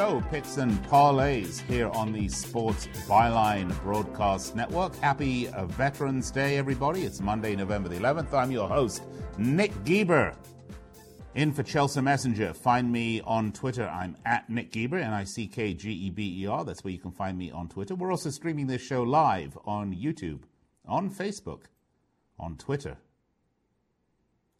Show, Picks and Parlays, here on the Sports Byline Broadcast Network. Happy Veterans Day, everybody. It's Monday, November the 11th. I'm your host, Nick Geber. In for Chelsea Messenger. Find me on Twitter. I'm at Nick Geber, N I C K G E B E R. That's where you can find me on Twitter. We're also streaming this show live on YouTube, on Facebook, on Twitter.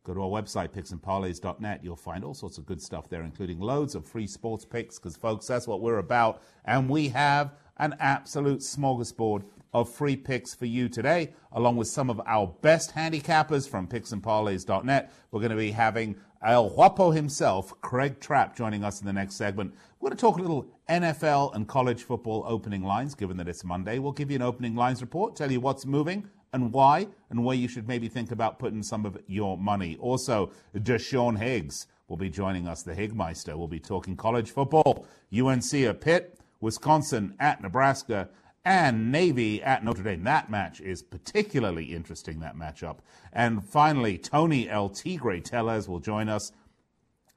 Go to our website, picksandparlays.net. You'll find all sorts of good stuff there, including loads of free sports picks, because, folks, that's what we're about. And we have an absolute smorgasbord of free picks for you today, along with some of our best handicappers from picksandparlays.net. We're going to be having El Guapo himself, Craig Trapp, joining us in the next segment. We're going to talk a little NFL and college football opening lines, given that it's Monday. We'll give you an opening lines report, tell you what's moving and why, and where you should maybe think about putting some of your money. Also, Deshaun Higgs will be joining us, the Higmeister. We'll be talking college football, UNC at Pitt, Wisconsin at Nebraska, and Navy at Notre Dame. That match is particularly interesting, that matchup. And finally, Tony El Tigre Tellez will join us.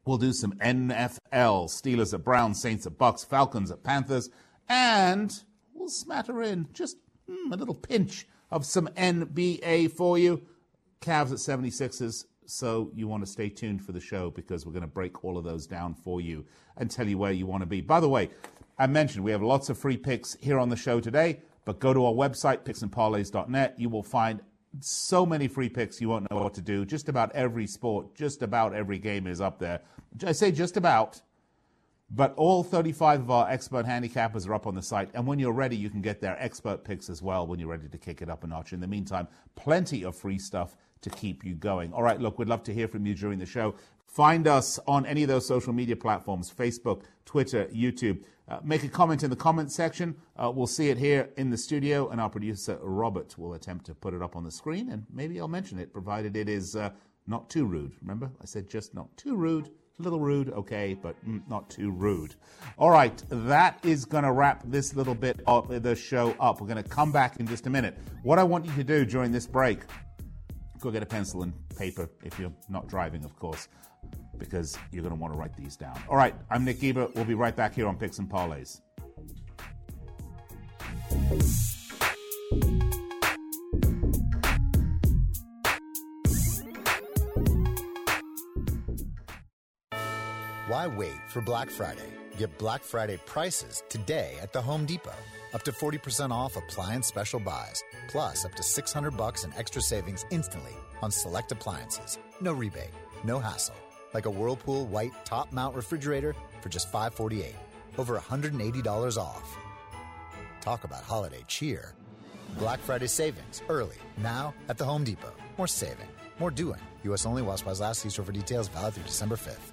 We'll do some NFL, Steelers at Browns, Saints at Bucks, Falcons at Panthers, and we'll smatter in just mm, a little pinch of some NBA for you. Cavs at 76ers. So you want to stay tuned for the show because we're going to break all of those down for you and tell you where you want to be. By the way, I mentioned we have lots of free picks here on the show today, but go to our website, picksandparlays.net. You will find so many free picks you won't know what to do. Just about every sport, just about every game is up there. I say just about but all 35 of our expert handicappers are up on the site. And when you're ready, you can get their expert picks as well when you're ready to kick it up a notch. In the meantime, plenty of free stuff to keep you going. All right, look, we'd love to hear from you during the show. Find us on any of those social media platforms Facebook, Twitter, YouTube. Uh, make a comment in the comment section. Uh, we'll see it here in the studio, and our producer, Robert, will attempt to put it up on the screen. And maybe I'll mention it, provided it is uh, not too rude. Remember, I said just not too rude. A little rude, okay, but mm, not too rude. All right, that is going to wrap this little bit of the show up. We're going to come back in just a minute. What I want you to do during this break, go get a pencil and paper if you're not driving, of course, because you're going to want to write these down. All right, I'm Nick Geber. We'll be right back here on Picks and Parlays. Why wait for Black Friday? Get Black Friday prices today at the Home Depot. Up to 40% off appliance special buys, plus up to 600 bucks in extra savings instantly on select appliances. No rebate, no hassle. Like a Whirlpool white top mount refrigerator for just 548. Over $180 off. Talk about holiday cheer. Black Friday savings early now at the Home Depot. More saving, more doing. U.S. only while supplies last. See store for details. Valid through December 5th.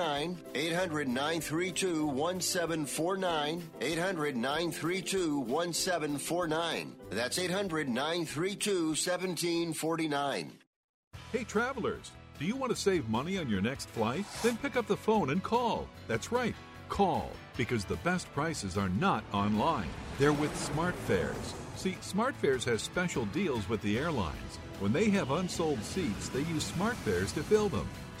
800 932 1749. 800 932 1749. That's 800 932 1749. Hey, travelers, do you want to save money on your next flight? Then pick up the phone and call. That's right, call, because the best prices are not online. They're with SmartFares. See, SmartFares has special deals with the airlines. When they have unsold seats, they use SmartFares to fill them.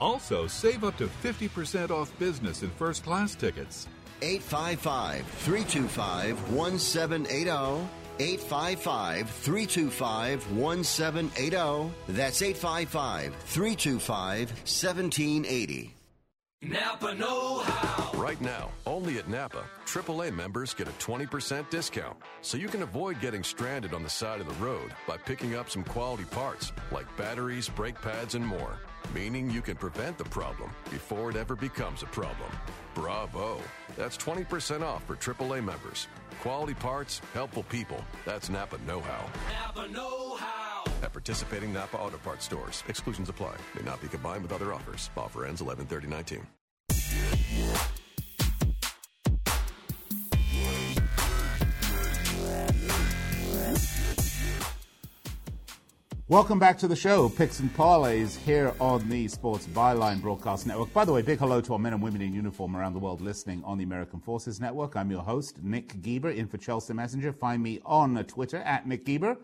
Also, save up to 50% off business and first class tickets. 855 325 1780. 855 325 1780. That's 855 325 1780. Napa Know How. Right now, only at Napa, AAA members get a 20% discount. So you can avoid getting stranded on the side of the road by picking up some quality parts like batteries, brake pads, and more. Meaning you can prevent the problem before it ever becomes a problem. Bravo! That's 20% off for AAA members. Quality parts, helpful people. That's Napa Know How. Napa Know How. At participating Napa Auto Parts stores, exclusions apply. May not be combined with other offers. Offer ends 11 19 Welcome back to the show, Picks and Parlays here on the Sports Byline Broadcast Network. By the way, big hello to our men and women in uniform around the world listening on the American Forces Network. I'm your host, Nick Geber, in for Chelsea Messenger. Find me on Twitter at Nick Geber.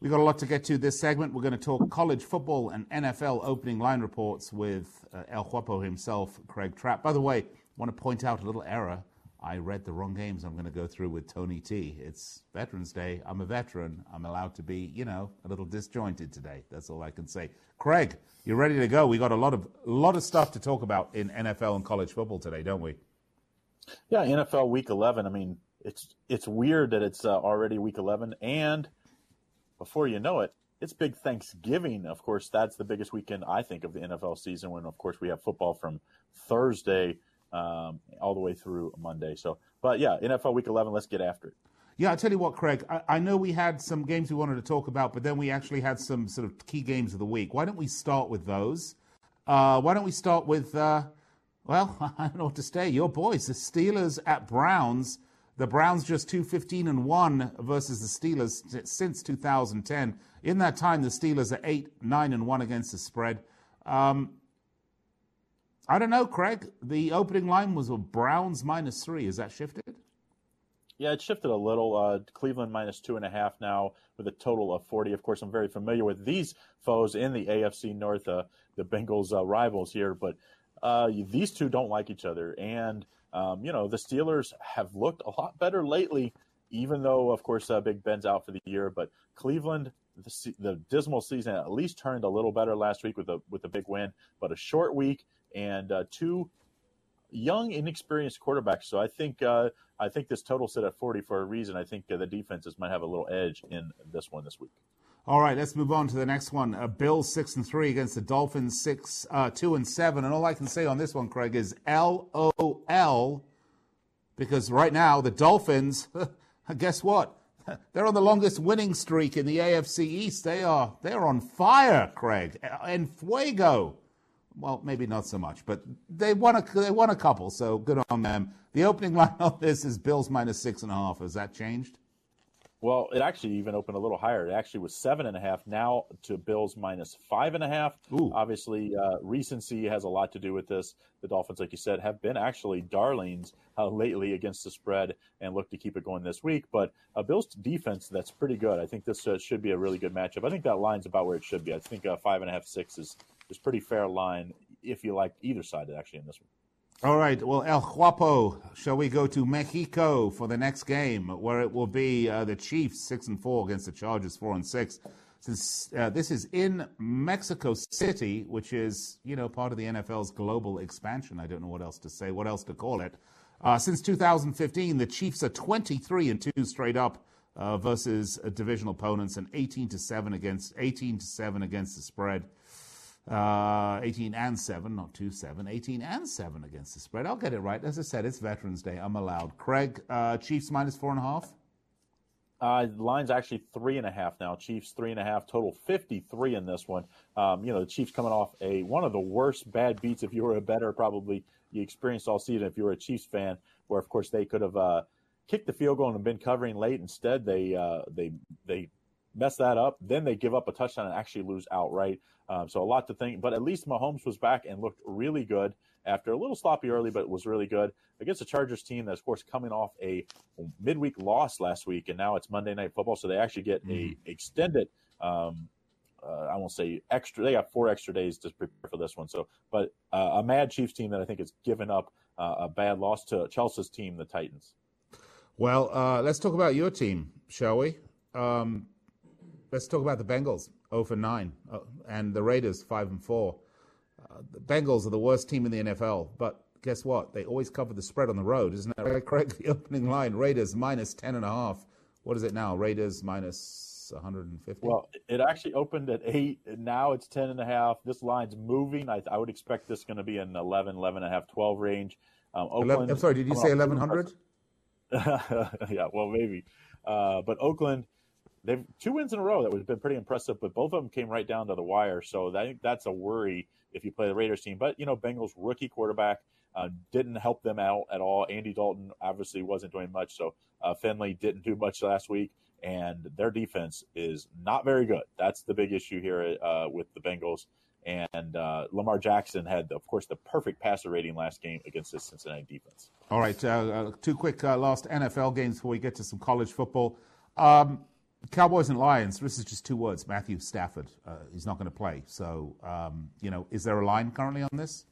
We've got a lot to get to this segment. We're going to talk college football and NFL opening line reports with uh, El Guapo himself, Craig Trapp. By the way, I want to point out a little error. I read the wrong games I'm going to go through with Tony T. It's Veterans Day. I'm a veteran. I'm allowed to be, you know, a little disjointed today. That's all I can say. Craig, you're ready to go. We got a lot of a lot of stuff to talk about in NFL and college football today, don't we? Yeah, NFL Week 11. I mean, it's it's weird that it's uh, already Week 11, and before you know it, it's big Thanksgiving. Of course, that's the biggest weekend I think of the NFL season. When of course we have football from Thursday um, all the way through Monday. So, but yeah, NFL Week 11. Let's get after it. Yeah, I tell you what, Craig. I, I, know we had some games we wanted to talk about, but then we actually had some sort of key games of the week. Why don't we start with those? Uh, why don't we start with? Uh, well, I don't know what to say. Your boys, the Steelers at Browns. The Browns just two fifteen and one versus the Steelers since 2010. In that time, the Steelers are eight nine and one against the spread. Um, I don't know, Craig. The opening line was a Browns minus three. Is that shifted? Yeah, it shifted a little. Uh, Cleveland minus two and a half now with a total of 40. Of course, I'm very familiar with these foes in the AFC North, uh, the Bengals uh, rivals here, but uh, these two don't like each other. And, um, you know, the Steelers have looked a lot better lately, even though, of course, uh, Big Ben's out for the year. But Cleveland, the, the dismal season at least turned a little better last week with a, with a big win, but a short week and uh, two young, inexperienced quarterbacks. So I think uh, I think this total set at 40 for a reason. I think uh, the defenses might have a little edge in this one this week. All right, let's move on to the next one. Uh, Bills six and three against the Dolphins six uh, two and seven. And all I can say on this one, Craig, is L O L, because right now the Dolphins, guess what? They're on the longest winning streak in the AFC East. They are they're on fire, Craig. En fuego well, maybe not so much, but they won a they won a couple, so good on them. The opening line on this is Bills minus six and a half. Has that changed? Well, it actually even opened a little higher. It actually was seven and a half. Now to Bills minus five and a half. Ooh. Obviously, uh, recency has a lot to do with this. The Dolphins, like you said, have been actually darlings uh, lately against the spread and look to keep it going this week. But uh, Bills defense, that's pretty good. I think this uh, should be a really good matchup. I think that line's about where it should be. I think uh, five and a half, six is is pretty fair line if you like either side actually in this one. All right. Well, El Guapo, shall we go to Mexico for the next game, where it will be uh, the Chiefs six and four against the Chargers four and six. Since uh, this is in Mexico City, which is you know part of the NFL's global expansion, I don't know what else to say, what else to call it. Uh, since 2015, the Chiefs are 23 and two straight up uh, versus uh, divisional opponents, and 18 to seven against 18 to seven against the spread. Uh, 18 and 7, not 2 7, 18 and 7 against the spread. I'll get it right. As I said, it's Veterans Day. I'm allowed. Craig, uh, Chiefs minus 4.5? Uh, line's actually three and a half now. Chiefs three and a half, total fifty-three in this one. Um, you know, the Chiefs coming off a one of the worst bad beats. If you were a better, probably you experienced all season. If you were a Chiefs fan, where of course they could have uh, kicked the field goal and been covering late. Instead, they uh, they they mess that up. Then they give up a touchdown and actually lose outright. Um, so a lot to think. But at least Mahomes was back and looked really good after a little sloppy early, but was really good against a Chargers team that's, of course, coming off a midweek loss last week, and now it's Monday Night Football, so they actually get mm. a extended. Um, uh, I won't say extra. They got four extra days to prepare for this one. So, but uh, a mad Chiefs team that I think has given up uh, a bad loss to Chelsea's team, the Titans. Well, uh, let's talk about your team, shall we? Um, let's talk about the Bengals, 0 for 9, uh, and the Raiders, 5 and 4. Uh, the Bengals are the worst team in the NFL, but guess what? They always cover the spread on the road, isn't that right, Craig? The opening line, Raiders minus 10.5. What is it now? Raiders minus 150? Well, it actually opened at 8, and now it's 10.5. This line's moving. I, I would expect this going to be an 11, 11.5, 12 range. Um, Oakland, 11, I'm sorry, did you say 1100? yeah, well, maybe. Uh, but Oakland – they've two wins in a row that would have been pretty impressive, but both of them came right down to the wire. So I think that's a worry if you play the Raiders team. But you know, Bengals rookie quarterback uh, didn't help them out at all. Andy Dalton obviously wasn't doing much, so uh, Finley didn't do much last week, and their defense is not very good. That's the big issue here uh, with the Bengals. And uh, Lamar Jackson had, of course, the perfect passer rating last game against the Cincinnati defense. All right, uh, uh, two quick last NFL games before we get to some college football. Um, Cowboys and Lions. This is just two words. Matthew Stafford. Uh, he's not going to play. So, um, you know, is there a line currently on this?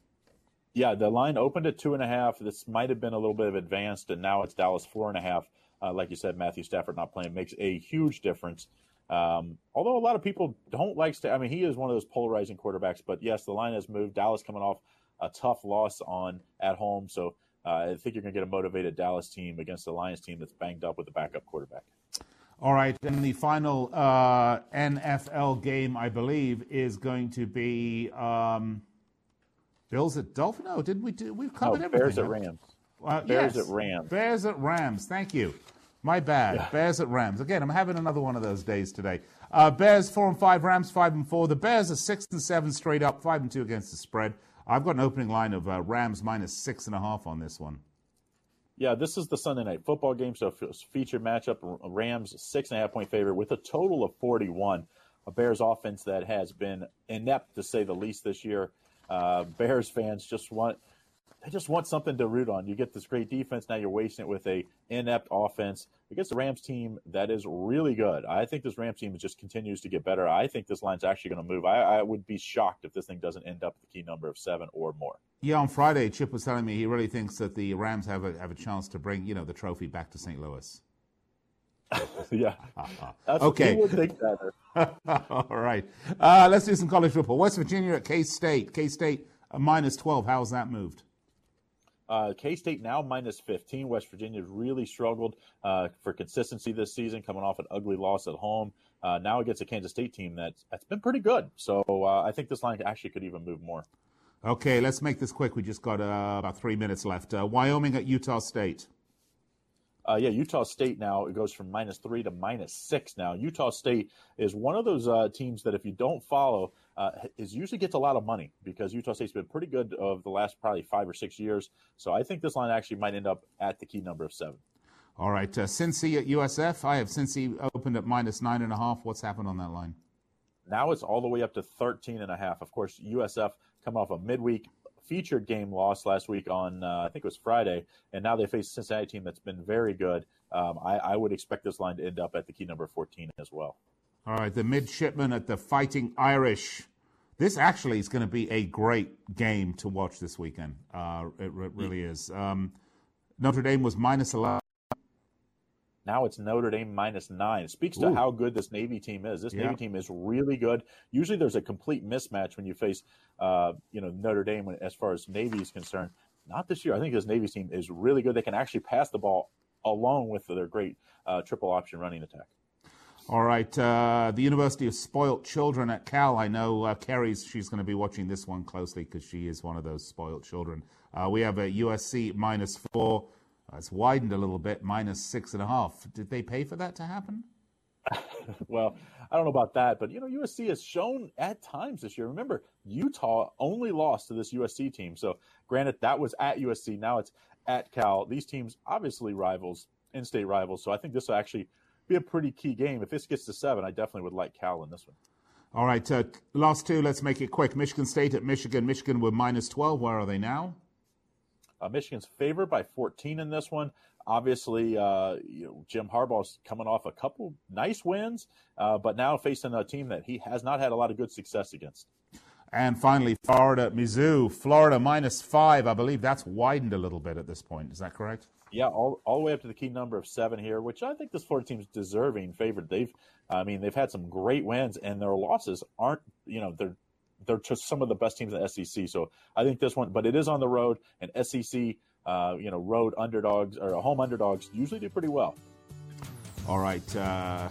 Yeah, the line opened at two and a half. This might have been a little bit of advanced, and now it's Dallas four and a half. Uh, like you said, Matthew Stafford not playing makes a huge difference. Um, although a lot of people don't like Stafford. I mean, he is one of those polarizing quarterbacks. But yes, the line has moved. Dallas coming off a tough loss on at home, so uh, I think you're going to get a motivated Dallas team against the Lions team that's banged up with a backup quarterback. All right, and the final uh, NFL game, I believe, is going to be um, Bills at Dolphins. No, didn't we do? We've covered no, everything. Bears at Rams. Uh, Bears yes, at Rams. Bears at Rams. Thank you. My bad. Yeah. Bears at Rams. Again, I'm having another one of those days today. Uh, Bears four and five, Rams five and four. The Bears are six and seven straight up, five and two against the spread. I've got an opening line of uh, Rams minus six and a half on this one. Yeah, this is the Sunday night football game, so featured matchup. Rams six and a half point favorite with a total of 41. A Bears offense that has been inept to say the least this year. Uh, Bears fans just want they just want something to root on. You get this great defense, now you're wasting it with a inept offense against the Rams team that is really good. I think this Rams team just continues to get better. I think this line's actually going to move. I, I would be shocked if this thing doesn't end up the key number of seven or more. Yeah, on Friday, Chip was telling me he really thinks that the Rams have a have a chance to bring you know the trophy back to St. Louis. yeah. That's okay. All right. Uh, let's do some college football. West Virginia at K State. K State minus 12. How's that moved? Uh, K State now minus 15. West Virginia really struggled uh, for consistency this season, coming off an ugly loss at home. Uh, now against a Kansas State team that's that's been pretty good. So uh, I think this line actually could even move more. Okay, let's make this quick. We just got uh, about three minutes left. Uh, Wyoming at Utah State. Uh, yeah, Utah State now it goes from minus three to minus six. Now Utah State is one of those uh, teams that if you don't follow, uh, is usually gets a lot of money because Utah State's been pretty good of the last probably five or six years. So I think this line actually might end up at the key number of seven. All right, uh, Cincy at USF. I have Cincy opened at minus nine and a half. What's happened on that line? Now it's all the way up to 13 and a half. Of course, USF come off a midweek featured game loss last week on uh, I think it was Friday, and now they face a Cincinnati team that's been very good. Um, I, I, would expect this line to end up at the key number 14 as well. All right, the midshipman at the Fighting Irish. This actually is going to be a great game to watch this weekend. Uh, it, it, really is. Um, Notre Dame was minus 11 now it's Notre Dame minus nine. It speaks to Ooh. how good this Navy team is. This yeah. Navy team is really good. Usually there's a complete mismatch when you face, uh, you know, Notre Dame when, as far as Navy is concerned. Not this year. I think this Navy team is really good. They can actually pass the ball along with their great uh, triple option running attack. All right, uh, the University of Spoilt Children at Cal. I know uh, Kerry's. She's going to be watching this one closely because she is one of those spoilt children. Uh, we have a USC minus four. Uh, it's widened a little bit, minus six and a half. Did they pay for that to happen? well, I don't know about that, but you know, USC has shown at times this year. Remember, Utah only lost to this USC team. So, granted, that was at USC. Now it's at Cal. These teams obviously rivals, in-state rivals. So, I think this will actually be a pretty key game. If this gets to seven, I definitely would like Cal in this one. All right, uh, last two. Let's make it quick. Michigan State at Michigan. Michigan were minus twelve. Where are they now? Uh, Michigan's favored by 14 in this one. Obviously, uh, you know, Jim Harbaugh's coming off a couple nice wins, uh, but now facing a team that he has not had a lot of good success against. And finally, Florida, Mizzou, Florida minus five. I believe that's widened a little bit at this point. Is that correct? Yeah, all, all the way up to the key number of seven here, which I think this Florida team's deserving favored. They've, I mean, they've had some great wins, and their losses aren't, you know, they're they're just some of the best teams in the SEC. So I think this one, but it is on the road, and SEC, uh, you know, road underdogs or home underdogs usually do pretty well. All right. Uh,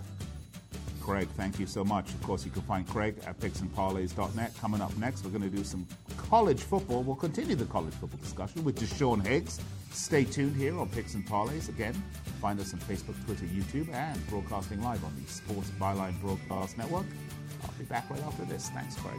Craig, thank you so much. Of course, you can find Craig at picksandparlays.net. Coming up next, we're going to do some college football. We'll continue the college football discussion with Deshaun Higgs. Stay tuned here on Picks and Parlays. Again, find us on Facebook, Twitter, YouTube, and broadcasting live on the Sports Byline Broadcast Network. I'll be back right after this. Thanks, Craig.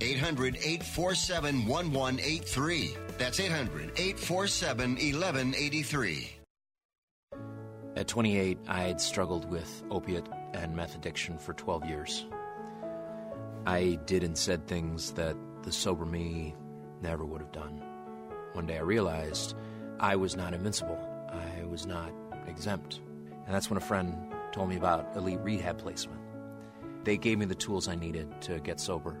800 847 1183. That's 800 847 1183. At 28, I had struggled with opiate and meth addiction for 12 years. I did and said things that the sober me never would have done. One day I realized I was not invincible, I was not exempt. And that's when a friend told me about Elite Rehab Placement. They gave me the tools I needed to get sober,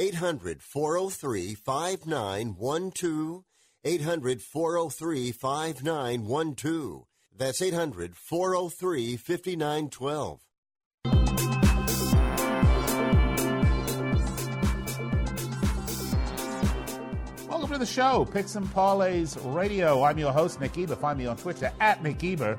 800 403 5912. 800 403 5912. That's 800 403 5912. Welcome to the show, Picks and Parlays Radio. I'm your host, Nick Geber. Find me on Twitter at Nick Geber.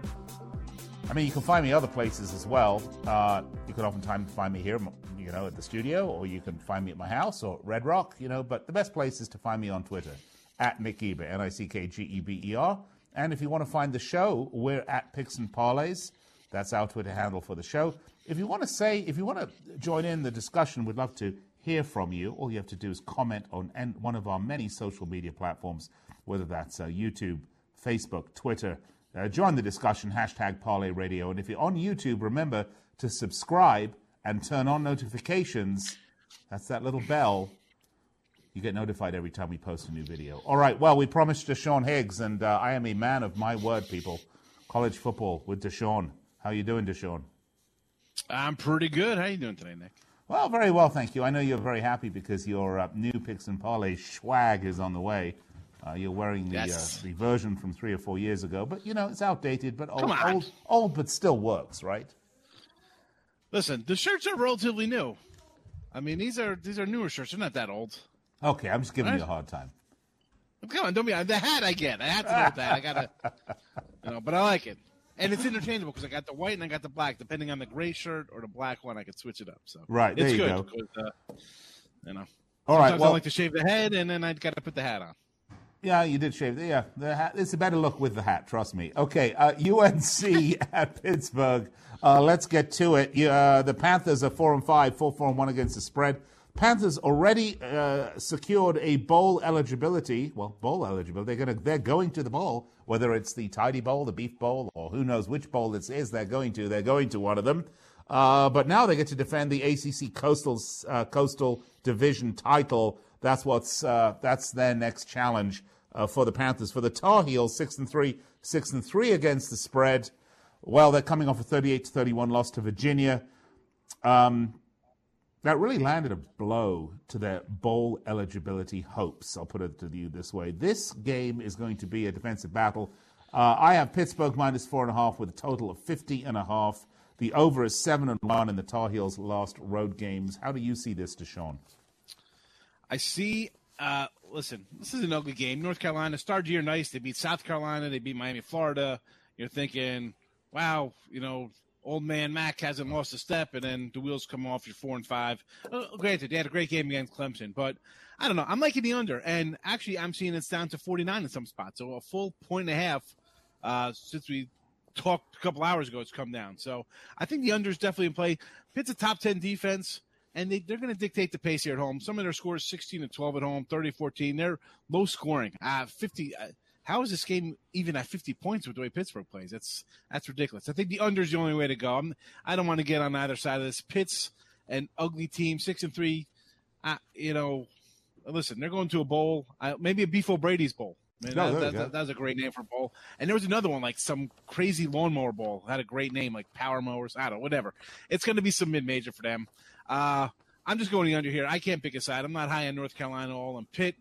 I mean, you can find me other places as well. Uh, you can oftentimes find me here, you know, at the studio, or you can find me at my house or Red Rock, you know. But the best place is to find me on Twitter at Nick Geber, N I C K G E B E R. And if you want to find the show, we're at Picks and Parlays. That's our Twitter handle for the show. If you want to say, if you want to join in the discussion, we'd love to hear from you. All you have to do is comment on one of our many social media platforms, whether that's uh, YouTube, Facebook, Twitter. Uh, join the discussion, hashtag Parlay Radio. And if you're on YouTube, remember to subscribe and turn on notifications. That's that little bell you get notified every time we post a new video. All right, well, we promised Deshaun Higgs, and uh, I am a man of my word, people. College football with Deshaun. How you doing, Deshaun? I'm pretty good. How you doing today, Nick? Well, very well, thank you. I know you're very happy because your uh, new Picks and Parlay swag is on the way. Uh, you're wearing the yes. uh, the version from three or four years ago, but you know it's outdated, but old, old, old, but still works, right? Listen, the shirts are relatively new. I mean, these are these are newer shirts. They're not that old. Okay, I'm just giving right. you a hard time. Come on, don't be the hat. I get. I have to know that. I gotta, you know, but I like it, and it's interchangeable because I got the white and I got the black. Depending on the gray shirt or the black one, I could switch it up. So right, there it's you good go. Because, uh, you know, all right. Well, I like to shave the head, and then I got to put the hat on. Yeah, you did shave. Yeah, the hat. It's a better look with the hat. Trust me. Okay, uh, UNC at Pittsburgh. Uh, let's get to it. Uh, the Panthers are four and five, four four and one against the spread. Panthers already uh, secured a bowl eligibility. Well, bowl eligibility. They're going to they're going to the bowl, whether it's the Tidy Bowl, the Beef Bowl, or who knows which bowl this is. They're going to. They're going to one of them. Uh, but now they get to defend the ACC Coastal uh, Coastal Division title. That's what's uh, that's their next challenge uh, for the Panthers. For the Tar Heels, six and three, six and three against the spread. Well, they're coming off a 38 to 31 loss to Virginia. Um, that really landed a blow to their bowl eligibility hopes. I'll put it to you this way. This game is going to be a defensive battle. Uh, I have Pittsburgh minus four and a half with a total of 50 and a half. The over is seven and one in the Tar Heels' last road games. How do you see this, Deshaun? I see. Uh, listen, this is an ugly game. North Carolina started year nice. They beat South Carolina. They beat Miami, Florida. You're thinking, wow, you know, old man Mac hasn't lost a step, and then the wheels come off. You're four and five. Uh, granted, they had a great game against Clemson, but I don't know. I'm liking the under, and actually, I'm seeing it's down to 49 in some spots, so a full point and a half uh, since we talked a couple hours ago. It's come down, so I think the under is definitely in play. Pitt's a top 10 defense. And they, they're going to dictate the pace here at home. Some of their scores 16 to 12 at home, 30 14. They're low scoring. Uh, 50. Uh, how is this game even at 50 points with the way Pittsburgh plays? That's that's ridiculous. I think the under is the only way to go. I'm, I do not want to get on either side of this. Pitt's an ugly team, six and three. Uh, you know, listen, they're going to a bowl, uh, maybe a Beef O'Brady's bowl. Man, no, that, that, that, that, was a great name for a bowl. And there was another one, like some crazy lawnmower bowl, had a great name, like Power Mowers. I don't know, whatever. It's going to be some mid major for them. Uh, I'm just going under here. I can't pick a side. I'm not high on North Carolina all. And Pitt,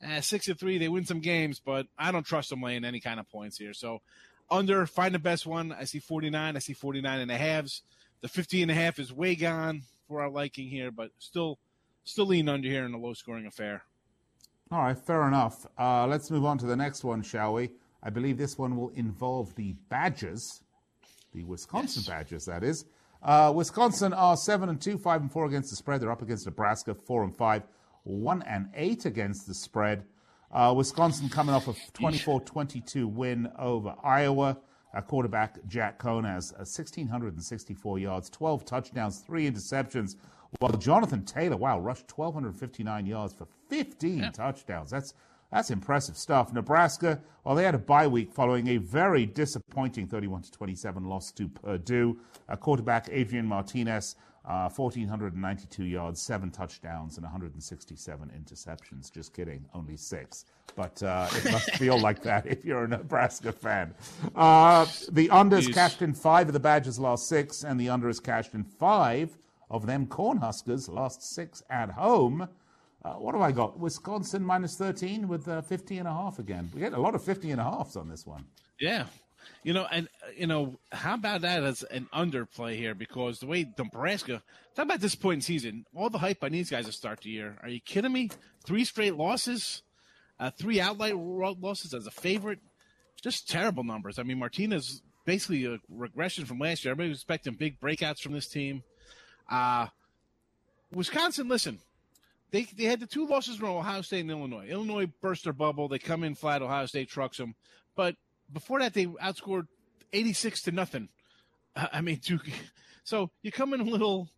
eh, six and three. They win some games, but I don't trust them laying any kind of points here. So under, find the best one. I see 49. I see 49 and a halves. The 50 and a half is way gone for our liking here, but still, still lean under here in a low scoring affair. All right, fair enough. Uh, let's move on to the next one, shall we? I believe this one will involve the Badgers, the Wisconsin yes. Badgers, that is. Uh, Wisconsin are seven and two, five and four against the spread. They're up against Nebraska, four and five one and eight against the spread. Uh, Wisconsin coming off a 24-22 win over Iowa. Our quarterback Jack Coan has 1,664 yards, 12 touchdowns, three interceptions. While Jonathan Taylor, wow, rushed 1,259 yards for 15 yeah. touchdowns. That's That's impressive stuff. Nebraska, well, they had a bye week following a very disappointing 31 to 27 loss to Purdue. Uh, quarterback Adrian Martinez, uh, 1,492 yards, seven touchdowns, and 167 interceptions. Just kidding, only six. But uh, it must feel like that if you're a Nebraska fan. Uh, the unders Jeez. cashed in five of the Badgers' last six, and the under is cashed in five of them Cornhuskers' last six at home. Uh, what have I got? Wisconsin minus 13 with uh, 50 and a half again. We get a lot of 50 and a halves on this one. Yeah. You know, and you know, how about that as an underplay here? Because the way Nebraska, talk about this point in season, all the hype on these guys to start the year. Are you kidding me? Three straight losses, uh, three outright losses as a favorite, just terrible numbers. I mean, Martinez basically a regression from last year. Everybody was expecting big breakouts from this team. Uh Wisconsin, listen, they they had the two losses from Ohio State and Illinois. Illinois burst their bubble. They come in flat. Ohio State trucks them. But before that, they outscored eighty six to nothing. I I mean, two, so you come in a little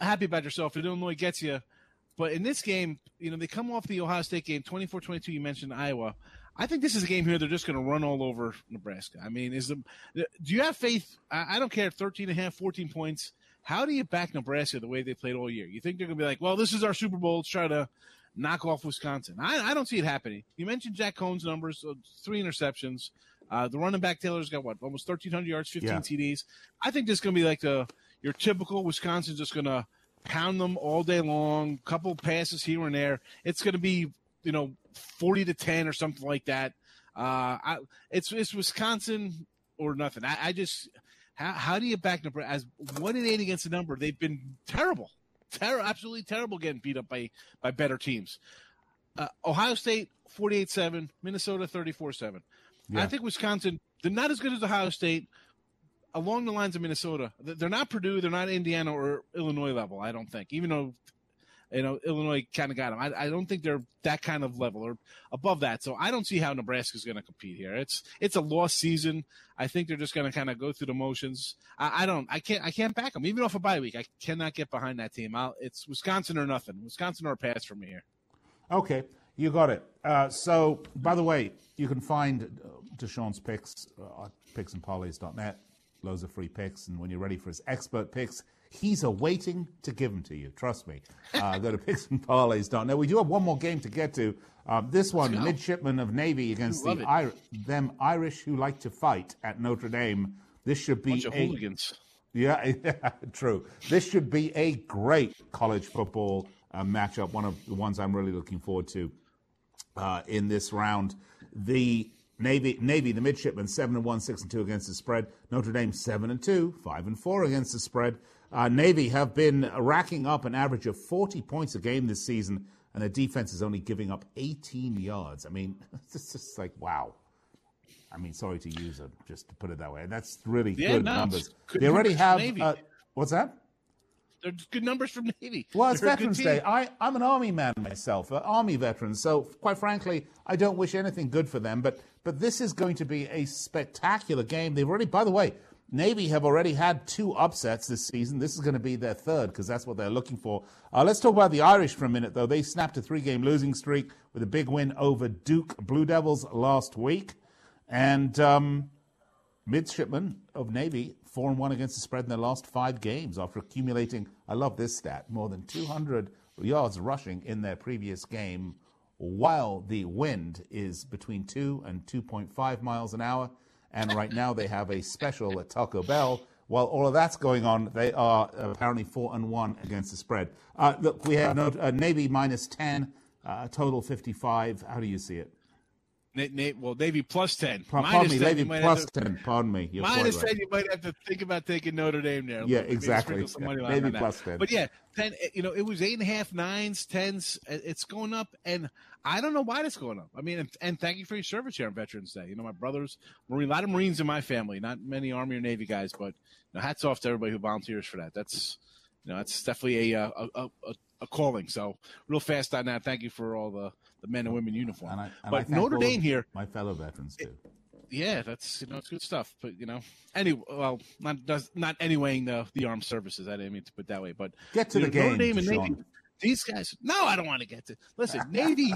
happy about yourself. If Illinois gets you, but in this game, you know they come off the Ohio State game 24-22. You mentioned Iowa. I think this is a game here they're just going to run all over Nebraska. I mean, is the do you have faith? I, I don't care, 13 and a half, 14 points. How do you back Nebraska the way they played all year? You think they're going to be like, well, this is our Super Bowl. Let's try to knock off Wisconsin. I, I don't see it happening. You mentioned Jack Coan's numbers, uh, three interceptions. Uh, the running back Taylor's got what, almost 1,300 yards, 15 Yeah. TDs. I think this is going to be like the your typical Wisconsin's just going to pound them all day long. Couple passes here and there. It's going to be you know 40 to 10 or something like that. Uh, I, it's it's Wisconsin or nothing. I, I just how how do you back Nebraska as one and eight against the number? They've been terrible, ter- absolutely terrible, getting beat up by by better teams. Uh, Ohio State 48-7, Minnesota 34-7. I think Wisconsin they're not as good as Ohio State. Along the lines of Minnesota, they're not Purdue, they're not Indiana or Illinois level. I don't think, even though you know Illinois kind of got them. I, I don't think they're that kind of level or above that. So I don't see how Nebraska's going to compete here. It's it's a lost season. I think they're just going to kind of go through the motions. I, I don't. I can't. I can't back them even off a bye week. I cannot get behind that team. I'll, it's Wisconsin or nothing. Wisconsin or pass for me here. Okay, you got it. Uh, so, by the way, you can find uh, Deshaun's picks uh, at picksandparlays.net. Loads of free picks, and when you're ready for his expert picks, he's awaiting to give them to you. Trust me. Uh, go to picksandparlays.net. We do have one more game to get to. Um, this one, midshipmen of Navy against the. Ir- them Irish who like to fight at Notre Dame. This should be a hooligans. yeah, true. This should be a great college football uh, matchup. One of the ones I'm really looking forward to uh, in this round. The Navy, Navy, the midshipmen, seven and one, six and two against the spread. Notre Dame, seven and two, five and four against the spread. Uh, Navy have been racking up an average of 40 points a game this season, and their defense is only giving up 18 yards. I mean, it's just like wow. I mean, sorry to use it, just to put it that way. That's really Yeah, good no, numbers. good they already have. Uh, what's that? They're good numbers from Navy. Well, it's They're Veterans. Day. I, I'm an Army man myself, an Army veteran. So, quite frankly, I don't wish anything good for them. But but this is going to be a spectacular game. They've already, by the way, Navy have already had two upsets this season. This is going to be their third because that's what they're looking for. Uh, let's talk about the Irish for a minute, though. They snapped a three-game losing streak with a big win over Duke Blue Devils last week, and. Um, midshipmen of Navy, four and one against the spread in their last five games after accumulating, I love this stat, more than 200 yards rushing in their previous game, while the wind is between 2 and 2.5 miles an hour. And right now they have a special at Taco Bell. While all of that's going on, they are apparently 4 and 1 against the spread. Uh, look, we have no, uh, Navy minus 10, uh, total 55. How do you see it? Na- Na- well, Navy plus ten. Pa- Minus Pardon me, 10, Navy plus to- 10. Pardon me. You're Minus right. ten, you might have to think about taking Notre Dame there. Yeah, maybe exactly. sprinkle some money Maybe that. plus 10. But yeah, ten. You know, it was eight and a half, nines, tens. It's going up, and I don't know why it's going up. I mean, and, and thank you for your service here on Veterans Day. You know, my brothers, Marine, a lot of Marines in my family, not many Army or Navy guys, but you know, hats off to everybody who volunteers for that. That's you know, that's definitely a uh, a, a, a, calling. So real fast on that. Thank you for all the the men and women uniform. And I, and but Notre Dame here, My fellow veterans, too. yeah, that's you know it's good stuff. But you know, anyway, well, not does not anywaying the the armed services. I didn't mean to put it that way, but Get to the know, Notre game, Dame and Navy, these guys. No, I don't want to get to. Listen, Navy,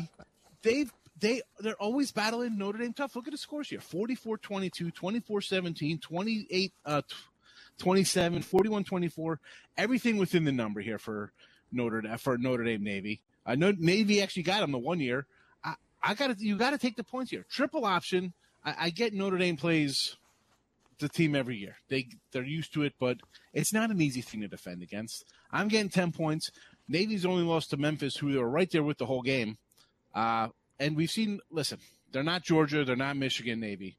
they've they they're always battling Notre Dame tough. Look at the scores here: 44-22, 24-17, 28 uh, 27, 41-24. Everything within the number here for Notre Dame, for Notre Dame Navy. I know Navy actually got them the one year. I, I got to you got to take the points here. Triple option. I, I get Notre Dame plays the team every year. They they're used to it, but it's not an easy thing to defend against. I'm getting ten points. Navy's only lost to Memphis, who were right there with the whole game. Uh, and we've seen. Listen, they're not Georgia, they're not Michigan Navy,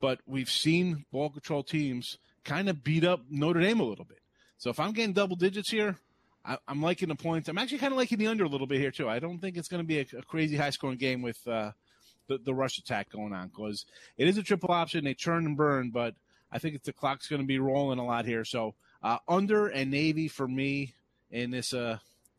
but we've seen ball control teams kind of beat up Notre Dame a little bit. So if I'm getting double digits here, I, am liking the points. I'm actually kind of liking the under a little bit here too. I don't think it's going to be a, a, crazy high scoring game with uh, the, the rush attack going on because it is a triple option. They churn and burn, but I think the clock's going to be rolling a lot here. So uh, under and Navy for me in this uh,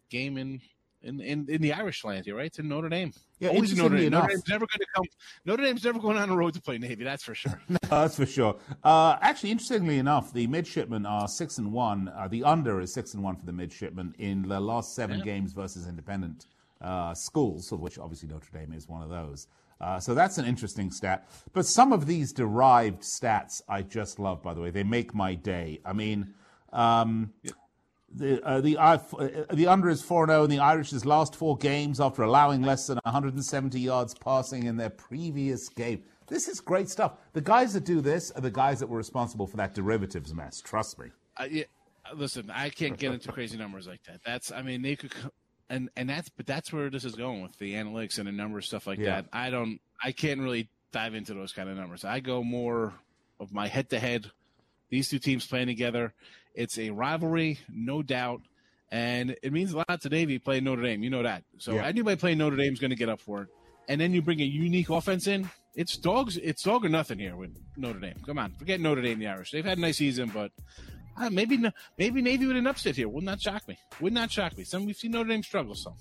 game in, in, in in the Irish land here, right? It's in Notre Dame. Yeah, Always Notre Dame. enough, Notre Dame's never going to come. Notre Dame's never going on the road to play Navy. That's for sure. no, that's for sure. Uh, actually, interestingly enough, the midshipmen are six and one. Uh, the under is six and one for the midshipmen in the last seven Yeah. games versus independent uh, schools, of which obviously Notre Dame is one of those. Uh, so that's an interesting stat. But some of these derived stats I just love. By the way, they make my day. I mean. Um, the uh, the uh, the under is 4-0 in the Irish's last four games after allowing less than 170 yards passing in their previous game. This is great stuff. The guys that do this are the guys that were responsible for that derivatives mess. Trust me. Uh, yeah, uh, listen, I can't get into crazy numbers like that. That's, I mean, they could, co- and and that's, but that's where this is going with the analytics and the numbers stuff like Yeah. that. I don't, I can't really dive into those kind of numbers. I go more of my head to head. These two teams playing together. It's a rivalry, no doubt, and it means a lot to Navy playing Notre Dame. You know that. So Yeah. anybody playing Notre Dame is going to get up for it. And then you bring a unique offense in. It's dogs. It's dog or nothing here with Notre Dame. Come on, forget Notre Dame, the Irish. They've had a nice season, but uh, maybe maybe Navy with an upset here would not shock me. Would not shock me. Some we've seen Notre Dame struggle. So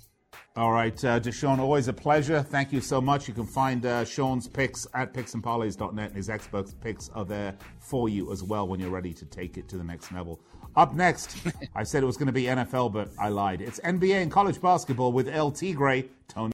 All right, uh, Deshaun, always a pleasure. Thank you so much. You can find uh, Sean's picks at picksandparlays.net, and his expert picks are there for you as well when you're ready to take it to the next level. Up next, I said it was going to be NFL, but I lied. It's NBA and college basketball with El Tigre, Tony.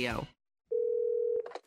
video.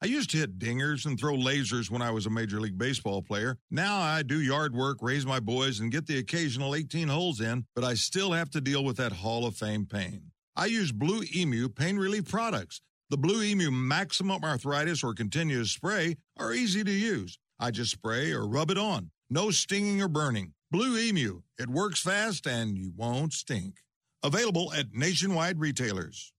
I used to hit dingers and throw lasers when I was a Major League Baseball player. Now I do yard work, raise my boys, and get the occasional 18 holes in, but I still have to deal with that Hall of Fame pain. I use Blue Emu pain relief products. The Blue Emu Maximum Arthritis or Continuous Spray are easy to use. I just spray or rub it on. No stinging or burning. Blue Emu. It works fast and you won't stink. Available at nationwide retailers.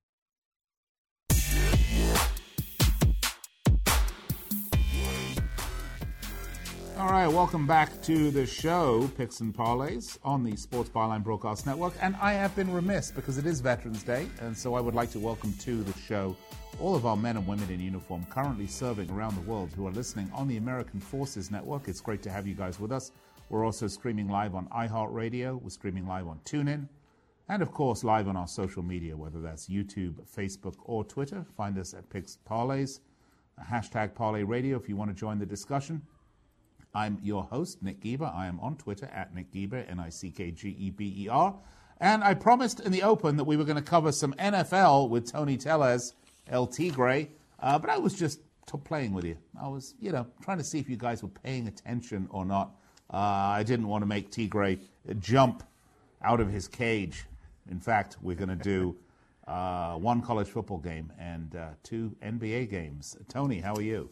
All right, welcome back to the show, Picks and Parlays on the Sports Byline Broadcast Network. And I have been remiss because it is Veterans Day, and so I would like to welcome to the show all of our men and women in uniform currently serving around the world who are listening on the American Forces Network. It's great to have you guys with us. We're also streaming live on iHeartRadio, we're streaming live on TuneIn, and of course, live on our social media, whether that's YouTube, Facebook, or Twitter. Find us at Picks Parlays, hashtag Parlay Radio if you want to join the discussion. I'm your host, Nick Geber. I am on Twitter at Nick Geber, N I C K G E B E R. And I promised in the open that we were going to cover some NFL with Tony Tellez, El Tigre, uh, but I was just t- playing with you. I was, you know, trying to see if you guys were paying attention or not. Uh, I didn't want to make Tigre jump out of his cage. In fact, we're going to do uh, one college football game and uh, two NBA games. Tony, how are you?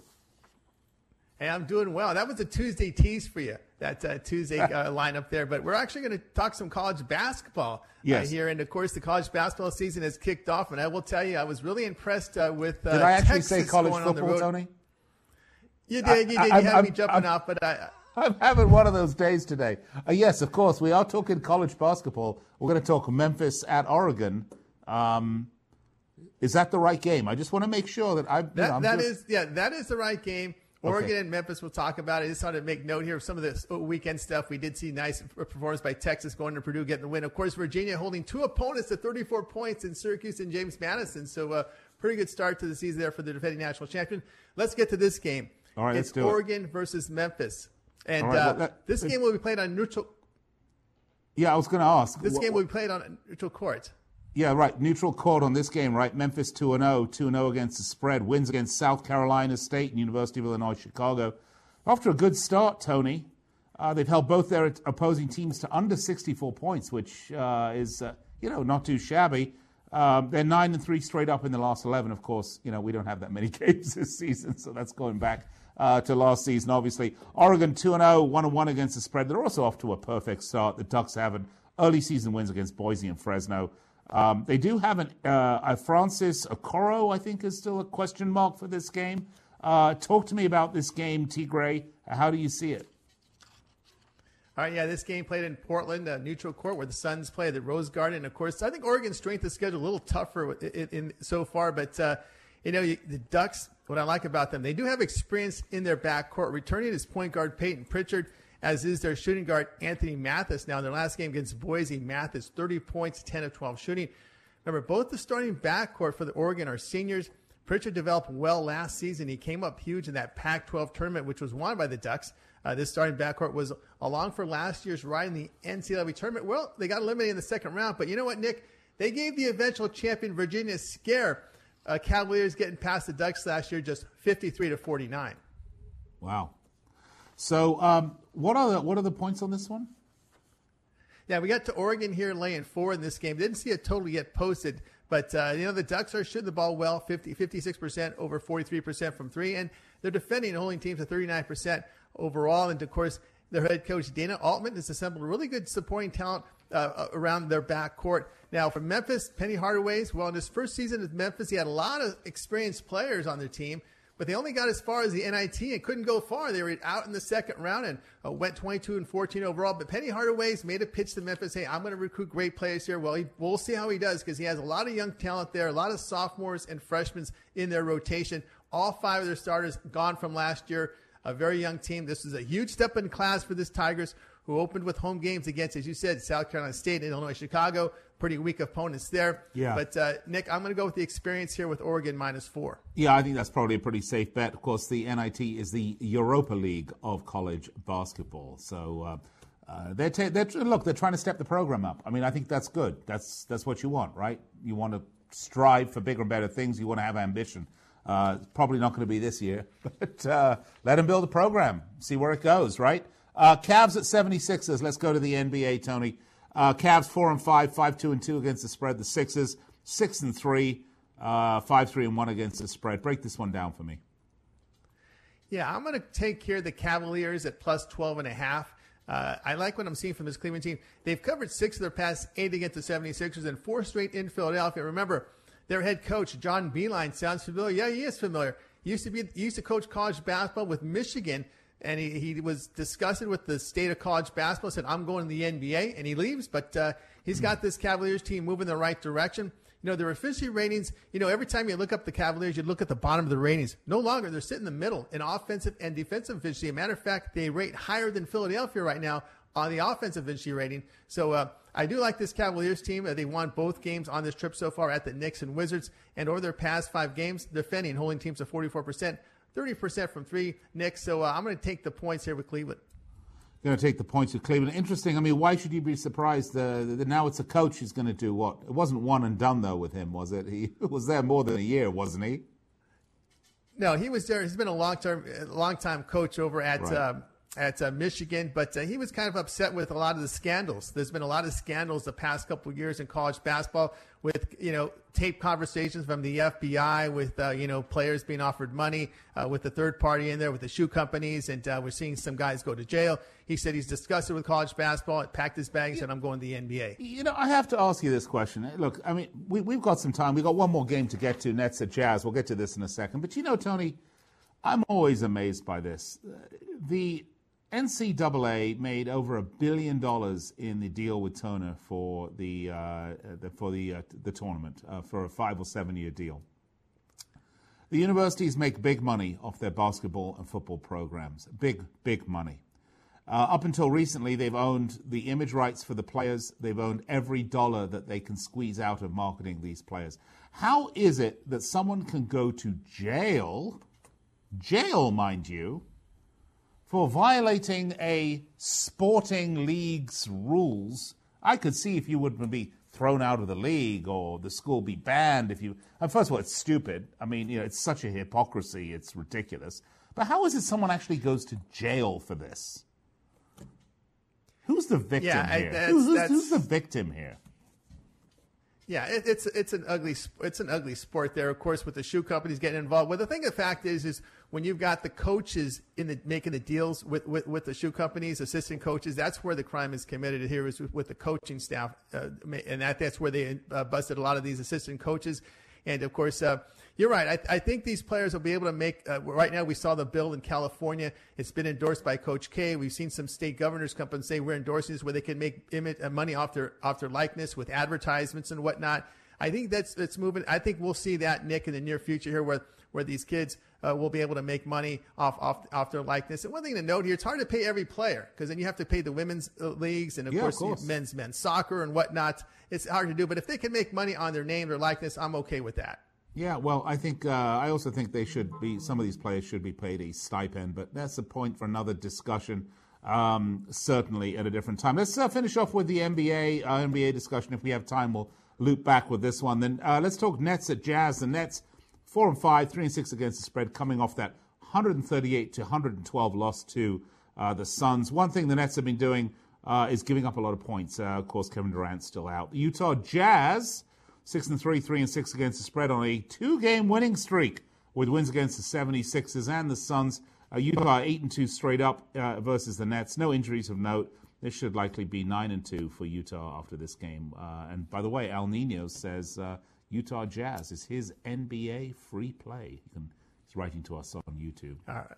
Hey, I'm doing well. That was a Tuesday tease for you, that uh, Tuesday uh, lineup there. But we're actually going to talk some college basketball Yes. uh, here. And of course, the college basketball season has kicked off. And I will tell you, I was really impressed uh, with. Uh, Did I actually Texas say college going on the football. Tony? You did. You did. I- you had I'm- me jumping I'm- off, but I. I'm having one of those days today. Uh, yes, of course, we are talking college basketball. We're going to talk Memphis at Oregon. Um, is that the right game? I just want to make sure that I. You That, know, I'm that just- is, yeah, that is the right game. Oregon and Memphis we'll talk about it. I just wanted to make note here of some of this weekend stuff. We did see nice performance by Texas going to Purdue getting the win. Of course, Virginia holding two opponents to 34 points in Syracuse and James Madison. So, uh, pretty good start to the season there for the defending national champion. Let's get to this game. All right, it's let's do it. Oregon versus Memphis, and right, uh, that- this game will be played on neutral. Yeah, I was going to ask. This Wh- game will be played on neutral court. Yeah, right. Neutral court on this game, right? Memphis 2 0, 2 0 against the spread. Wins against South Carolina State and University of Illinois Chicago. After a good start, Tony, uh, they've held both their opposing teams to under 64 points, which uh, is, uh, you know, not too shabby. Um, they're 9 and 3 straight up in the last 11. Of course, you know, we don't have that many games this season, so that's going back uh, to last season, obviously. Oregon 2 0, 1 1 against the spread. They're also off to a perfect start. The Ducks have an Early season wins against Boise and Fresno. Um, they do have an uh, a Francis Okoro, I think, is still a question mark for this game. Uh, talk to me about this game, Tigre. How do you see it? All right, yeah, this game played in Portland, uh, neutral court, where the Suns play the Rose Garden. Of course, I think Oregon's strength of schedule a little tougher in, in, so far, but uh, you know the Ducks. What I like about them, they do have experience in their backcourt. Returning is point guard Payton Pritchard, as is their shooting guard Anthony Mathis. Now, in their last game against Boise, Mathis 30 points, 10 of 12 shooting. Remember, both the starting backcourt for the Oregon are seniors. Pritchard developed well last season. He came up huge in that Pac-12 tournament, which was won by the Ducks. Uh, this starting backcourt was along for last year's ride in the NCAA tournament. Well, they got eliminated in the second round, but you know what, Nick? They gave the eventual champion Virginia a scare. Uh, Cavaliers getting past the Ducks last year, just 53 to 49. Wow. So, um, what are the what are the points on this one? Yeah, we got to Oregon here laying four in this game. Didn't see a total yet posted, but uh, you know the Ducks are shooting the ball well, 50, 56% over 43% from three, and they're defending and holding teams to 39% overall. And of course, their head coach Dana Altman has assembled really good supporting talent uh, around their backcourt. Now, for Memphis, Penny Hardaway's well in his first season with Memphis, he had a lot of experienced players on their team but they only got as far as the NIT and couldn't go far. They were out in the second round and uh, went 22 and 14 overall. But Penny Hardaway's made a pitch to Memphis. Hey, I'm going to recruit great players here. Well, he, we'll see how he does because he has a lot of young talent there, a lot of sophomores and freshmen in their rotation. All five of their starters gone from last year. A very young team. This is a huge step in class for this Tigers, who opened with home games against, as you said, South Carolina State and Illinois, Chicago. Pretty weak opponents there. Yeah. But uh, Nick, I'm going to go with the experience here with Oregon minus four. Yeah, I think that's probably a pretty safe bet. Of course, the NIT is the Europa League of college basketball, so uh, uh, they're, ta- they're look they're trying to step the program up. I mean, I think that's good. That's that's what you want, right? You want to strive for bigger and better things. You want to have ambition. Uh, probably not going to be this year, but uh, let him build a program, see where it goes, right? Uh, Cavs at 76ers. Let's go to the NBA, Tony. Uh, Cavs 4 and 5, 5 2 and 2 against the spread. The Sixers 6 and 3, uh, 5 3 and 1 against the spread. Break this one down for me. Yeah, I'm going to take here the Cavaliers at plus 12 and a half. Uh, I like what I'm seeing from this Cleveland team. They've covered six of their past eight against the 76ers and four straight in Philadelphia. Remember, their head coach, John Beilein, sounds familiar. Yeah, he is familiar. He used to be he used to coach college basketball with Michigan, and he, he was discussing with the state of college basketball. Said, "I'm going to the NBA," and he leaves. But uh, he's got this Cavaliers team moving in the right direction. You know, their efficiency ratings, you know, every time you look up the Cavaliers, you look at the bottom of the ratings. No longer, they're sitting in the middle in offensive and defensive efficiency. A matter of fact, they rate higher than Philadelphia right now on the offensive efficiency rating. So uh, I do like this Cavaliers team. Uh, they won both games on this trip so far at the Knicks and Wizards. And over their past five games, defending, holding teams to 44%, 30% from three Nick. So uh, I'm going to take the points here with Cleveland going to take the points with Cleveland. Interesting. I mean, why should you be surprised uh, that now it's a coach who's going to do what? It wasn't one and done though with him, was it? He was there more than a year, wasn't he? No, he was there. He's been a long term, long time coach over at Right. uh, at uh, Michigan, but uh, he was kind of upset with a lot of the scandals. There's been a lot of scandals the past couple of years in college basketball with you know tape conversations from the FBI with uh, you know players being offered money uh, with the third party in there with the shoe companies, and uh, we're seeing some guys go to jail. He said he's disgusted with college basketball. Packed his bags, and said, I'm going to the NBA. You know, I have to ask you this question. Look, I mean, we, we've got some time. We've got one more game to get to, Nets at Jazz. We'll get to this in a second. But you know, Tony, I'm always amazed by this. Uh, The NCAA made over a billion dollars in the deal with Turner for the, uh, the for the uh, the tournament uh, for a five or seven year deal. The universities make big money off their basketball and football programs. Big, big money. Uh, up until recently, they've owned the image rights for the players. They've owned every dollar that they can squeeze out of marketing these players. How is it that someone can go to jail, jail, mind you, for violating a sporting league's rules? I could see if you would be thrown out of the league or the school be banned if you. And first of all, it's stupid. I mean, you know, it's such a hypocrisy. It's ridiculous. But how is it someone actually goes to jail for this? Who's the victim Yeah, I- here? Who's- who's, who's the victim here? Yeah, it, it's it's an ugly it's an ugly sport there. Of course, with the shoe companies getting involved. Well, the thing, the fact is, is when you've got the coaches in the making the deals with, with, with the shoe companies, assistant coaches, that's where the crime is committed. Here is with, the coaching staff, uh, and that that's where they uh, busted a lot of these assistant coaches. And of course, uh, you're right. I, I think these players will be able to make. Uh, right now, we saw the bill in California. It's been endorsed by Coach K. We've seen some state governors come and say we're endorsing this, where they can make image, uh, money off their off their likeness with advertisements and whatnot. I think that's that's moving. I think we'll see that Nick in the near future here, where where these kids uh, will be able to make money off off off their likeness. And one thing to note here, it's hard to pay every player because then you have to pay the women's uh, leagues and of Yeah, of course, course. men's men's soccer and whatnot. It's hard to do, but if they can make money on their name, or likeness, I'm okay with that. Yeah, well, I think uh, I also think they should be. Some of these players should be paid a stipend, but that's a point for another discussion. Um, certainly at a different time. Let's uh, finish off with the NBA uh, NBA discussion. If we have time, we'll loop back with this one. Then uh, let's talk Nets at Jazz. The Nets four and five, three and six against the spread, coming off that 138 to 112 loss to uh, the Suns. One thing the Nets have been doing uh, is giving up a lot of points. Uh, of course, Kevin Durant's still out. The Utah Jazz six and three, three and six against the spread on a two-game winning streak with wins against the 76ers and the Suns. Uh, Utah eight and two straight up uh, versus the Nets. No injuries of note. This should likely be nine and two for Utah after this game. Uh, and by the way, Al Nino says Utah Jazz is his NBA free play. You can, he's writing to us on YouTube. All right.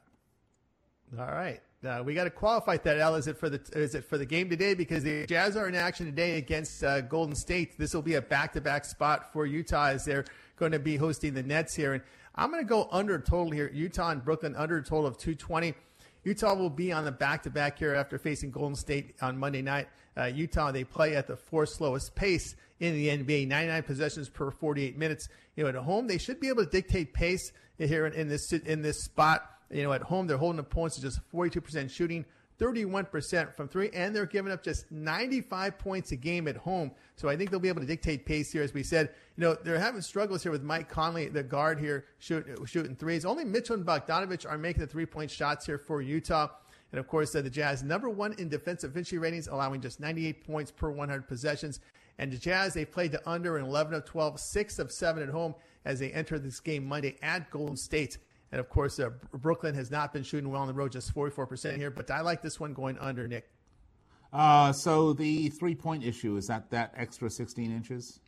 All right. Uh, we got to qualify that. Al, is it for the is it for the game today? Because the Jazz are in action today against uh, Golden State. This will be a back to back spot for Utah as they're going to be hosting the Nets here. And I'm going to go under total here. Utah and Brooklyn under total of 220. Utah will be on the back to back here after facing Golden State on Monday night. Uh, Utah they play at the fourth slowest pace in the NBA, 99 possessions per 48 minutes. You know, at home they should be able to dictate pace here in, in this in this spot. You know, at home they're holding opponents to just 42% shooting, 31% from three, and they're giving up just 95 points a game at home. So I think they'll be able to dictate pace here. As we said, you know, they're having struggles here with Mike Conley, the guard here, shoot, shooting threes. Only Mitchell and Bogdanovich are making the three point shots here for Utah. And of course, uh, the Jazz, number one in defensive efficiency ratings, allowing just 98 points per 100 possessions. And the Jazz, they played the under in 11 of 12, 6 of 7 at home as they enter this game Monday at Golden State. And of course, uh, Brooklyn has not been shooting well on the road, just 44% here. But I like this one going under, Nick. Uh, so the three point issue is that that extra 16 inches?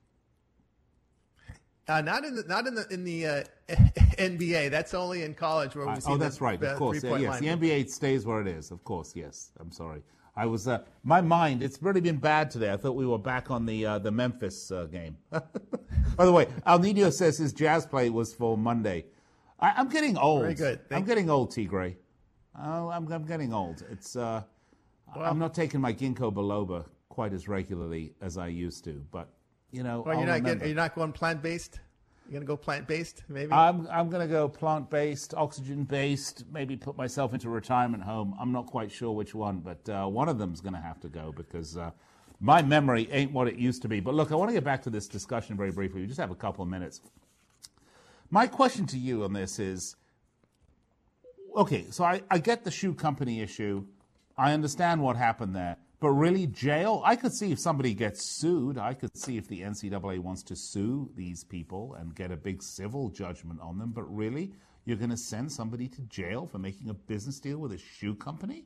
Uh, not in the not in the in the uh, NBA. That's only in college where we see. That. Oh, that's the, right. Of course, yeah, yes. Line. The NBA stays where it is. Of course, yes. I'm sorry. I was uh, my mind. It's really been bad today. I thought we were back on the uh, the Memphis uh, game. By the way, Al Nino says his jazz play was for Monday. I, am getting old. Very good. Thank I'm getting old, Tigre. Oh, I'm, I'm getting old. It's uh, well, I'm not taking my ginkgo biloba quite as regularly as I used to, but you know. Well, you're not getting, you're not going plant based. You're gonna go plant based, maybe. I'm I'm gonna go plant based, oxygen based. Maybe put myself into a retirement home. I'm not quite sure which one, but uh, one of them's gonna have to go because. Uh, my memory ain't what it used to be. But look, I want to get back to this discussion very briefly. We just have a couple of minutes. My question to you on this is okay, so I, I get the shoe company issue. I understand what happened there. But really, jail? I could see if somebody gets sued. I could see if the NCAA wants to sue these people and get a big civil judgment on them. But really, you're going to send somebody to jail for making a business deal with a shoe company?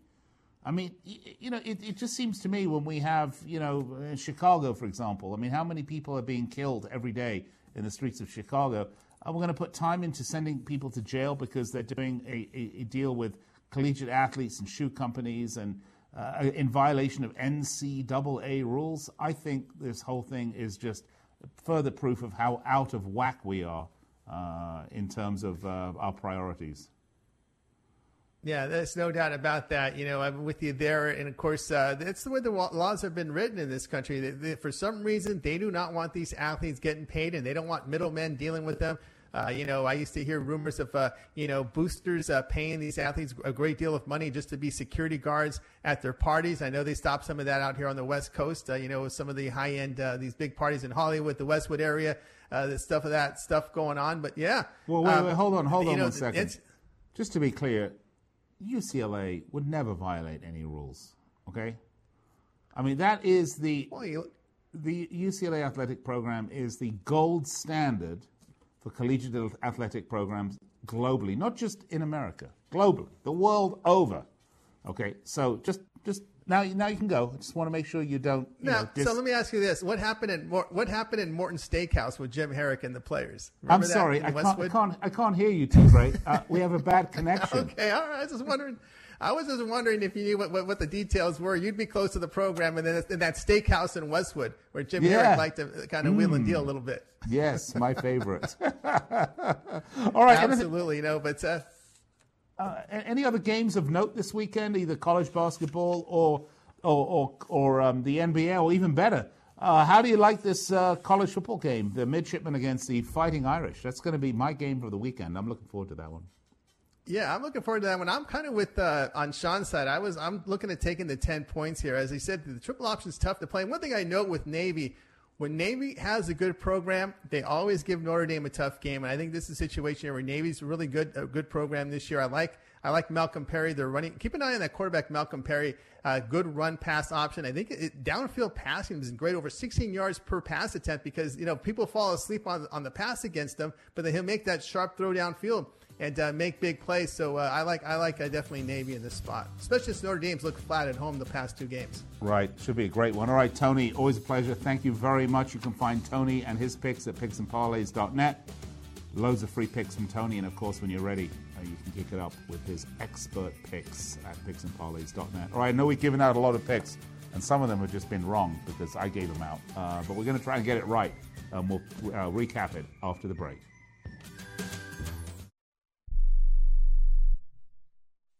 I mean, you know, it, it just seems to me when we have, you know, Chicago, for example, I mean, how many people are being killed every day in the streets of Chicago? Are we're going to put time into sending people to jail because they're doing a, a, a deal with collegiate athletes and shoe companies and uh, in violation of NCAA rules? I think this whole thing is just further proof of how out of whack we are uh, in terms of uh, our priorities. Yeah, there's no doubt about that. You know, I'm with you there. And of course, uh, that's the way the laws have been written in this country. They, they, for some reason, they do not want these athletes getting paid and they don't want middlemen dealing with them. Uh, you know, I used to hear rumors of, uh, you know, boosters uh, paying these athletes a great deal of money just to be security guards at their parties. I know they stopped some of that out here on the West Coast. Uh, you know, some of the high end, uh, these big parties in Hollywood, the Westwood area, uh, the stuff of that stuff going on. But yeah. Well, wait, um, wait hold on, hold on know, one second. Just to be clear, UCLA would never violate any rules. Okay, I mean that is the well, you, the UCLA athletic program is the gold standard for collegiate athletic programs globally, not just in America, globally, the world over. Okay, so just just now, now you can go. I just want to make sure you don't. You now, know, dis- so let me ask you this: What happened in what happened in Morton Steakhouse with Jim Harrick and the players? Remember I'm sorry, I can't, I can't, I can't hear you too great. Uh, we have a bad connection. okay, all right. I was just wondering. I was just wondering if you knew what, what, what, the details were. You'd be close to the program, and then in that steakhouse in Westwood where Jim yeah. Harrick liked to kind of mm. wheel and deal a little bit. Yes, my favorite. All right, absolutely. You know, but uh, uh, any other games of note this weekend? Either college basketball or or or, or um, the NBA, or even better. Uh, how do you like this uh, college football game, the midshipmen against the Fighting Irish? That's going to be my game for the weekend. I'm looking forward to that one. Yeah, I'm looking forward to that one. I'm kind of with uh, on Sean's side. I was I'm looking at taking the ten points here. As he said, the triple option is tough to play. And one thing I note with Navy, when Navy has a good program, they always give Notre Dame a tough game. And I think this is a situation where Navy's really good a good program this year. I like I like Malcolm Perry. They're running. Keep an eye on that quarterback, Malcolm Perry. Uh, good run pass option. I think it, downfield passing is great, over 16 yards per pass attempt because you know people fall asleep on on the pass against them, but then he'll make that sharp throw downfield and uh, make big plays. So uh, I like I like uh, definitely Navy in this spot, especially since Notre Dame's looked flat at home the past two games. Right, should be a great one. All right, Tony, always a pleasure. Thank you very much. You can find Tony and his picks at picksandparlays.net. Loads of free picks from Tony, and of course, when you're ready, uh, you can kick it up with his expert picks at picksandparlays.net. All right, I know we've given out a lot of picks, and some of them have just been wrong because I gave them out, uh, but we're going to try and get it right. and we'll uh, recap it after the break.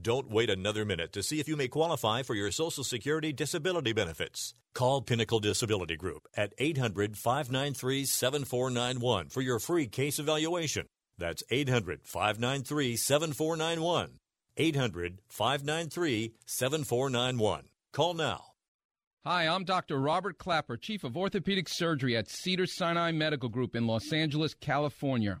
Don't wait another minute to see if you may qualify for your Social Security disability benefits. Call Pinnacle Disability Group at 800 593 7491 for your free case evaluation. That's 800 593 7491. 800 593 7491. Call now. Hi, I'm Dr. Robert Clapper, Chief of Orthopedic Surgery at Cedar Sinai Medical Group in Los Angeles, California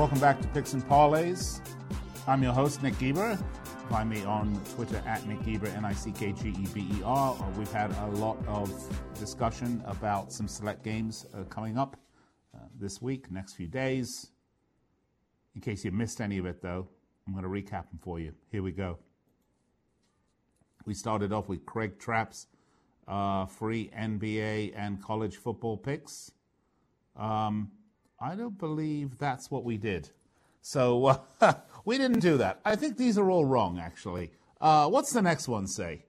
Welcome back to Picks and Parlays. I'm your host, Nick Geber. Find me on Twitter at Nick Geber, N I C K G E B E R. We've had a lot of discussion about some select games uh, coming up uh, this week, next few days. In case you missed any of it, though, I'm going to recap them for you. Here we go. We started off with Craig Trapp's uh, free NBA and college football picks. Um, I don't believe that's what we did. So uh, we didn't do that. I think these are all wrong, actually. Uh, what's the next one say?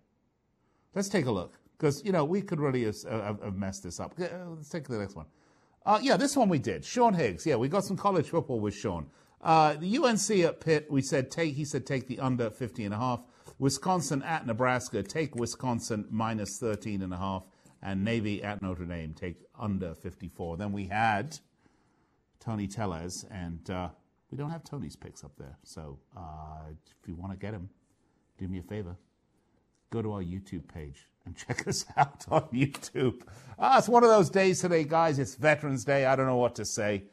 Let's take a look. Because, you know, we could really have, have messed this up. Uh, let's take the next one. Uh, yeah, this one we did. Sean Higgs. Yeah, we got some college football with Sean. Uh, the UNC at Pitt, we said take. He said take the under 50 and a half. Wisconsin at Nebraska, take Wisconsin minus 13 and a half. And Navy at Notre Dame, take under 54. Then we had Tony Tellez, and uh, we don't have Tony's picks up there. So uh, if you want to get him, do me a favor. Go to our YouTube page and check us out on YouTube. Ah, it's one of those days today, guys. It's Veterans Day. I don't know what to say.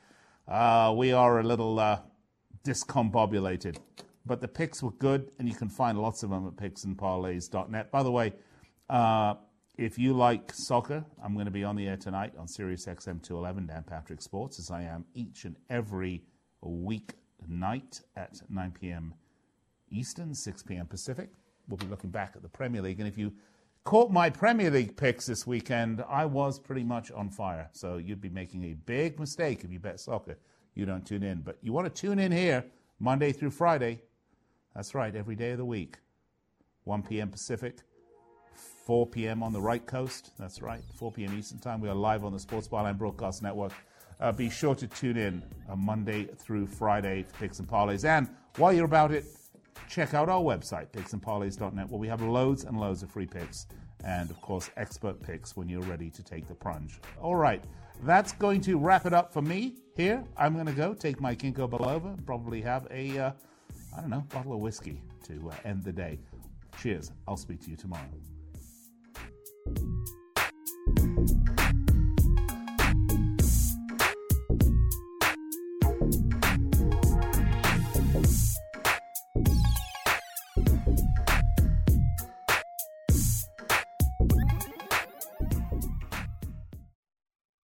Uh, we are a little uh, discombobulated. But the picks were good, and you can find lots of them at picksandparlays.net. By the way, uh, if you like soccer, I'm going to be on the air tonight on Sirius XM 211 Dan Patrick Sports, as I am each and every week night at 9 p.m. Eastern, 6 p.m. Pacific. We'll be looking back at the Premier League. And if you caught my Premier League picks this weekend, I was pretty much on fire. So you'd be making a big mistake if you bet soccer. You don't tune in. But you want to tune in here Monday through Friday. That's right, every day of the week. 1 p.m. Pacific, 4 p.m. on the right coast. That's right, 4 p.m. Eastern Time. We are live on the Sports Byline Broadcast Network. Uh, be sure to tune in on Monday through Friday for picks and parlays. And while you're about it, check out our website, picksandparlays.net, where we have loads and loads of free picks and, of course, expert picks when you're ready to take the plunge. All right, that's going to wrap it up for me here. I'm going to go take my Ginkgo biloba and probably have a, uh, I don't know, bottle of whiskey to uh, end the day. Cheers. I'll speak to you tomorrow.